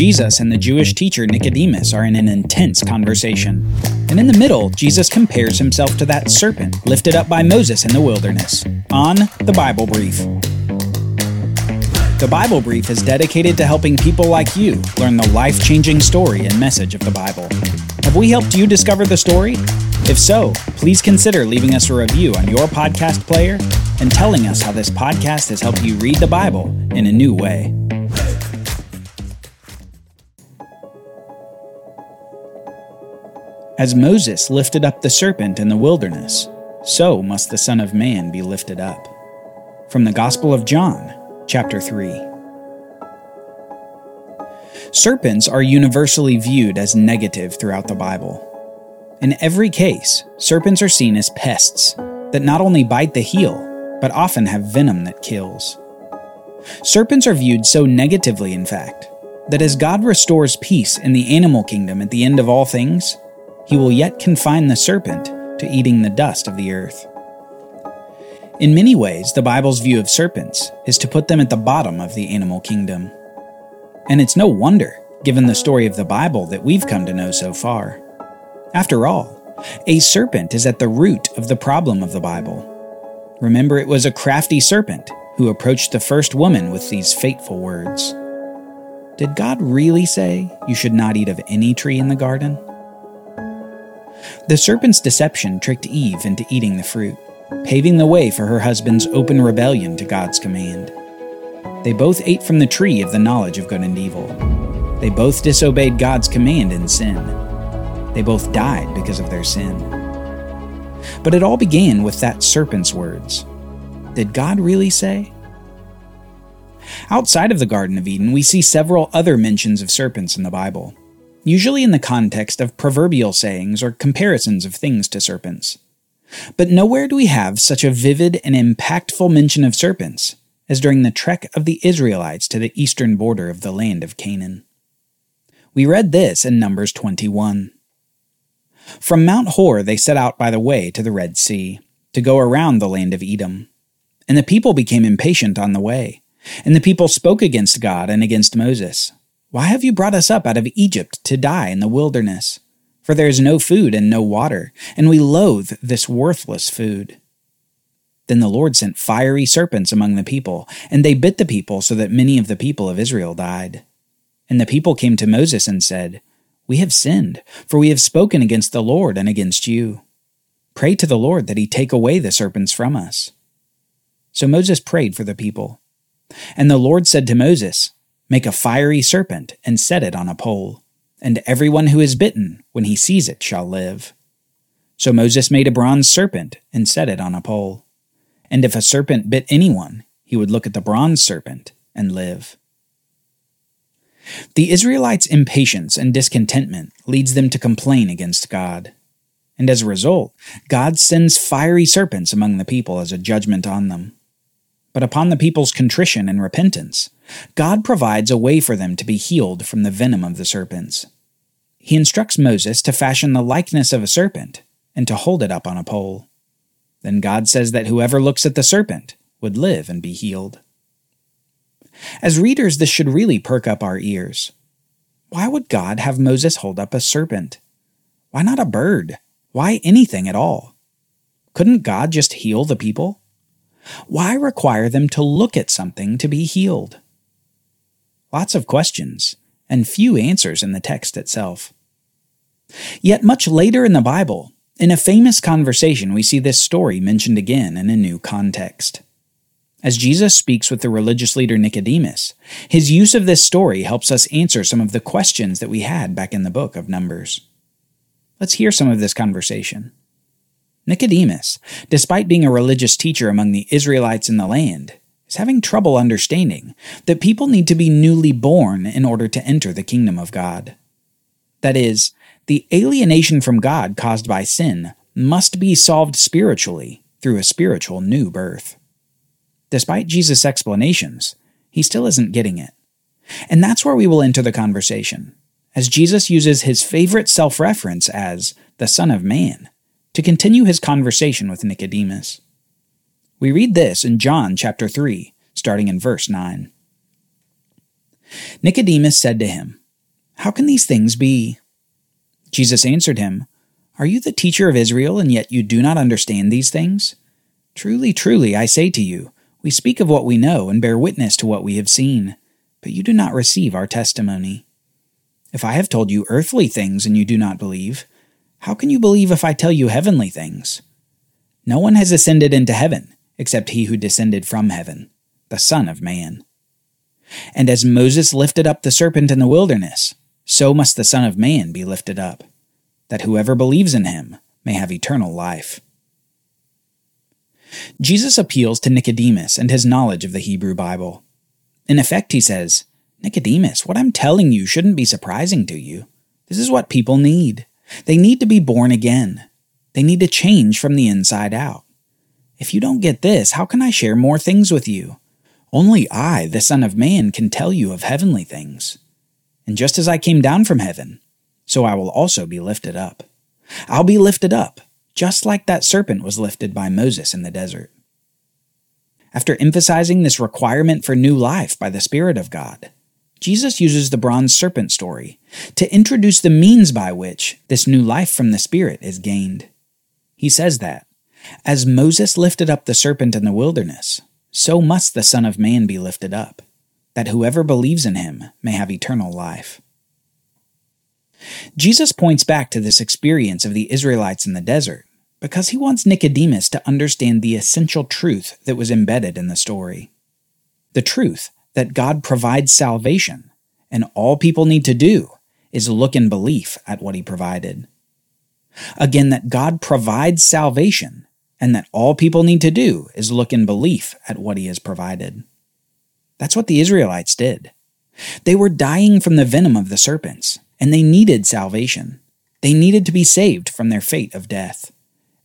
Jesus and the Jewish teacher Nicodemus are in an intense conversation. And in the middle, Jesus compares himself to that serpent lifted up by Moses in the wilderness on the Bible Brief. The Bible Brief is dedicated to helping people like you learn the life changing story and message of the Bible. Have we helped you discover the story? If so, please consider leaving us a review on your podcast player and telling us how this podcast has helped you read the Bible in a new way. As Moses lifted up the serpent in the wilderness, so must the Son of Man be lifted up. From the Gospel of John, chapter 3. Serpents are universally viewed as negative throughout the Bible. In every case, serpents are seen as pests that not only bite the heel, but often have venom that kills. Serpents are viewed so negatively, in fact, that as God restores peace in the animal kingdom at the end of all things, he will yet confine the serpent to eating the dust of the earth. In many ways, the Bible's view of serpents is to put them at the bottom of the animal kingdom. And it's no wonder, given the story of the Bible that we've come to know so far. After all, a serpent is at the root of the problem of the Bible. Remember, it was a crafty serpent who approached the first woman with these fateful words Did God really say you should not eat of any tree in the garden? The serpent's deception tricked Eve into eating the fruit, paving the way for her husband's open rebellion to God's command. They both ate from the tree of the knowledge of good and evil. They both disobeyed God's command in sin. They both died because of their sin. But it all began with that serpent's words Did God really say? Outside of the Garden of Eden, we see several other mentions of serpents in the Bible usually in the context of proverbial sayings or comparisons of things to serpents. But nowhere do we have such a vivid and impactful mention of serpents as during the trek of the Israelites to the eastern border of the land of Canaan. We read this in Numbers 21. From Mount Hor they set out by the way to the Red Sea, to go around the land of Edom. And the people became impatient on the way, and the people spoke against God and against Moses. Why have you brought us up out of Egypt to die in the wilderness? For there is no food and no water, and we loathe this worthless food. Then the Lord sent fiery serpents among the people, and they bit the people so that many of the people of Israel died. And the people came to Moses and said, We have sinned, for we have spoken against the Lord and against you. Pray to the Lord that he take away the serpents from us. So Moses prayed for the people. And the Lord said to Moses, Make a fiery serpent and set it on a pole, and everyone who is bitten, when he sees it, shall live. So Moses made a bronze serpent and set it on a pole. And if a serpent bit anyone, he would look at the bronze serpent and live. The Israelites' impatience and discontentment leads them to complain against God. And as a result, God sends fiery serpents among the people as a judgment on them. But upon the people's contrition and repentance, God provides a way for them to be healed from the venom of the serpents. He instructs Moses to fashion the likeness of a serpent and to hold it up on a pole. Then God says that whoever looks at the serpent would live and be healed. As readers, this should really perk up our ears. Why would God have Moses hold up a serpent? Why not a bird? Why anything at all? Couldn't God just heal the people? Why require them to look at something to be healed? Lots of questions, and few answers in the text itself. Yet, much later in the Bible, in a famous conversation, we see this story mentioned again in a new context. As Jesus speaks with the religious leader Nicodemus, his use of this story helps us answer some of the questions that we had back in the book of Numbers. Let's hear some of this conversation. Nicodemus, despite being a religious teacher among the Israelites in the land, is having trouble understanding that people need to be newly born in order to enter the kingdom of God. That is, the alienation from God caused by sin must be solved spiritually through a spiritual new birth. Despite Jesus' explanations, he still isn't getting it. And that's where we will enter the conversation, as Jesus uses his favorite self reference as the Son of Man to continue his conversation with Nicodemus. We read this in John chapter 3, starting in verse 9. Nicodemus said to him, How can these things be? Jesus answered him, Are you the teacher of Israel, and yet you do not understand these things? Truly, truly, I say to you, we speak of what we know and bear witness to what we have seen, but you do not receive our testimony. If I have told you earthly things and you do not believe, how can you believe if I tell you heavenly things? No one has ascended into heaven except he who descended from heaven, the Son of Man. And as Moses lifted up the serpent in the wilderness, so must the Son of Man be lifted up, that whoever believes in him may have eternal life. Jesus appeals to Nicodemus and his knowledge of the Hebrew Bible. In effect, he says, Nicodemus, what I'm telling you shouldn't be surprising to you. This is what people need. They need to be born again. They need to change from the inside out. If you don't get this, how can I share more things with you? Only I, the Son of Man, can tell you of heavenly things. And just as I came down from heaven, so I will also be lifted up. I'll be lifted up, just like that serpent was lifted by Moses in the desert. After emphasizing this requirement for new life by the Spirit of God, Jesus uses the bronze serpent story to introduce the means by which this new life from the Spirit is gained. He says that, as Moses lifted up the serpent in the wilderness, so must the Son of Man be lifted up, that whoever believes in him may have eternal life. Jesus points back to this experience of the Israelites in the desert because he wants Nicodemus to understand the essential truth that was embedded in the story. The truth that God provides salvation, and all people need to do is look in belief at what he provided. Again, that God provides salvation, and that all people need to do is look in belief at what he has provided. That's what the Israelites did. They were dying from the venom of the serpents, and they needed salvation. They needed to be saved from their fate of death,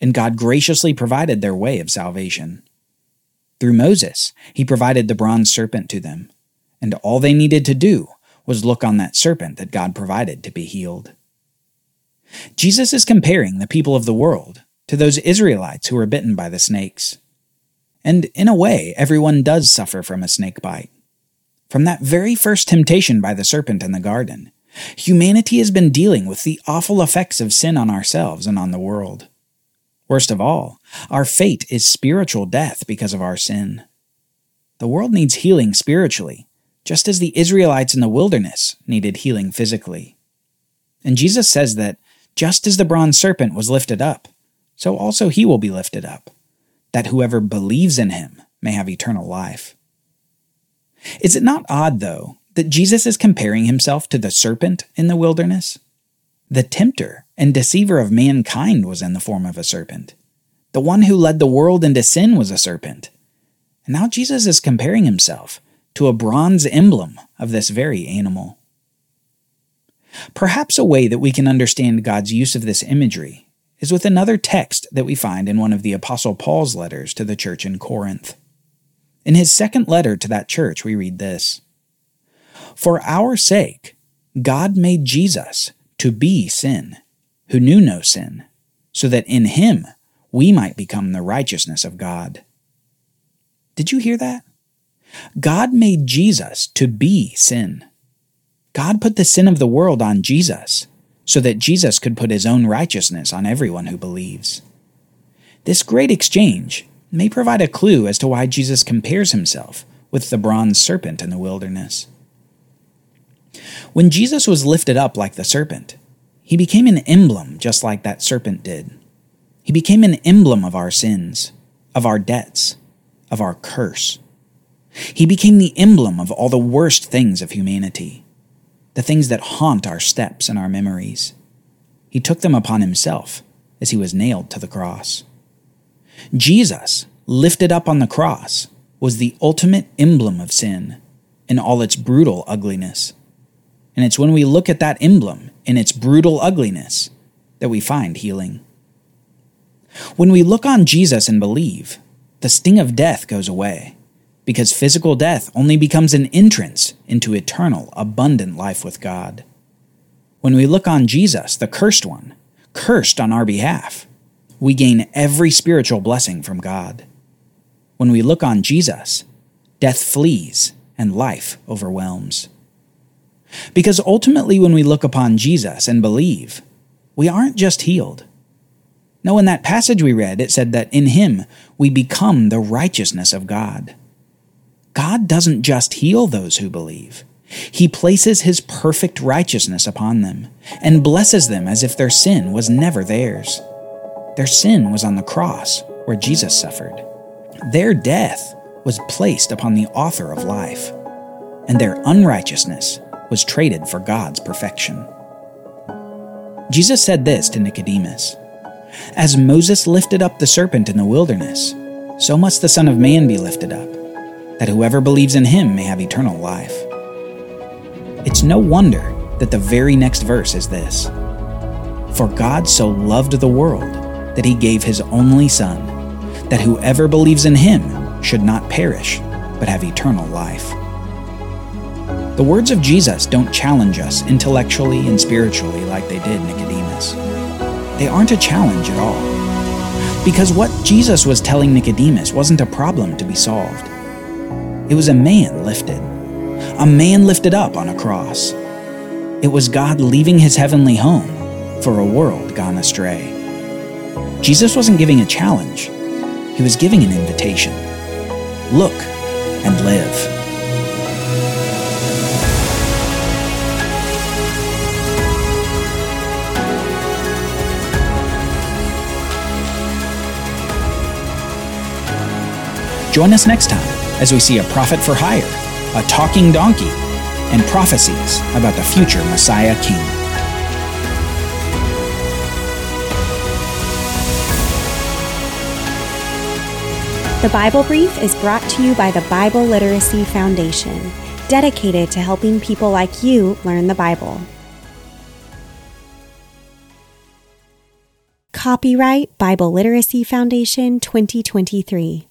and God graciously provided their way of salvation. Through Moses, he provided the bronze serpent to them, and all they needed to do was look on that serpent that God provided to be healed. Jesus is comparing the people of the world to those Israelites who were bitten by the snakes. And in a way, everyone does suffer from a snake bite. From that very first temptation by the serpent in the garden, humanity has been dealing with the awful effects of sin on ourselves and on the world. Worst of all, our fate is spiritual death because of our sin. The world needs healing spiritually, just as the Israelites in the wilderness needed healing physically. And Jesus says that just as the bronze serpent was lifted up, so also he will be lifted up, that whoever believes in him may have eternal life. Is it not odd, though, that Jesus is comparing himself to the serpent in the wilderness? The tempter and deceiver of mankind was in the form of a serpent. The one who led the world into sin was a serpent. And now Jesus is comparing himself to a bronze emblem of this very animal. Perhaps a way that we can understand God's use of this imagery is with another text that we find in one of the Apostle Paul's letters to the church in Corinth. In his second letter to that church, we read this For our sake, God made Jesus to be sin, who knew no sin, so that in him we might become the righteousness of God. Did you hear that? God made Jesus to be sin. God put the sin of the world on Jesus so that Jesus could put his own righteousness on everyone who believes. This great exchange may provide a clue as to why Jesus compares himself with the bronze serpent in the wilderness. When Jesus was lifted up like the serpent, he became an emblem just like that serpent did. He became an emblem of our sins, of our debts, of our curse. He became the emblem of all the worst things of humanity, the things that haunt our steps and our memories. He took them upon himself as he was nailed to the cross. Jesus, lifted up on the cross, was the ultimate emblem of sin in all its brutal ugliness. And it's when we look at that emblem in its brutal ugliness that we find healing. When we look on Jesus and believe, the sting of death goes away, because physical death only becomes an entrance into eternal, abundant life with God. When we look on Jesus, the cursed one, cursed on our behalf, we gain every spiritual blessing from God. When we look on Jesus, death flees and life overwhelms. Because ultimately, when we look upon Jesus and believe, we aren't just healed. No, in that passage we read, it said that in him we become the righteousness of God. God doesn't just heal those who believe. He places his perfect righteousness upon them and blesses them as if their sin was never theirs. Their sin was on the cross where Jesus suffered. Their death was placed upon the author of life, and their unrighteousness was traded for God's perfection. Jesus said this to Nicodemus As Moses lifted up the serpent in the wilderness, so must the Son of Man be lifted up, that whoever believes in him may have eternal life. It's no wonder that the very next verse is this For God so loved the world that he gave his only Son, that whoever believes in him should not perish, but have eternal life. The words of Jesus don't challenge us intellectually and spiritually like they did Nicodemus. They aren't a challenge at all. Because what Jesus was telling Nicodemus wasn't a problem to be solved. It was a man lifted, a man lifted up on a cross. It was God leaving his heavenly home for a world gone astray. Jesus wasn't giving a challenge, he was giving an invitation. Look and live. Join us next time as we see a prophet for hire, a talking donkey, and prophecies about the future Messiah King. The Bible Brief is brought to you by the Bible Literacy Foundation, dedicated to helping people like you learn the Bible. Copyright Bible Literacy Foundation 2023.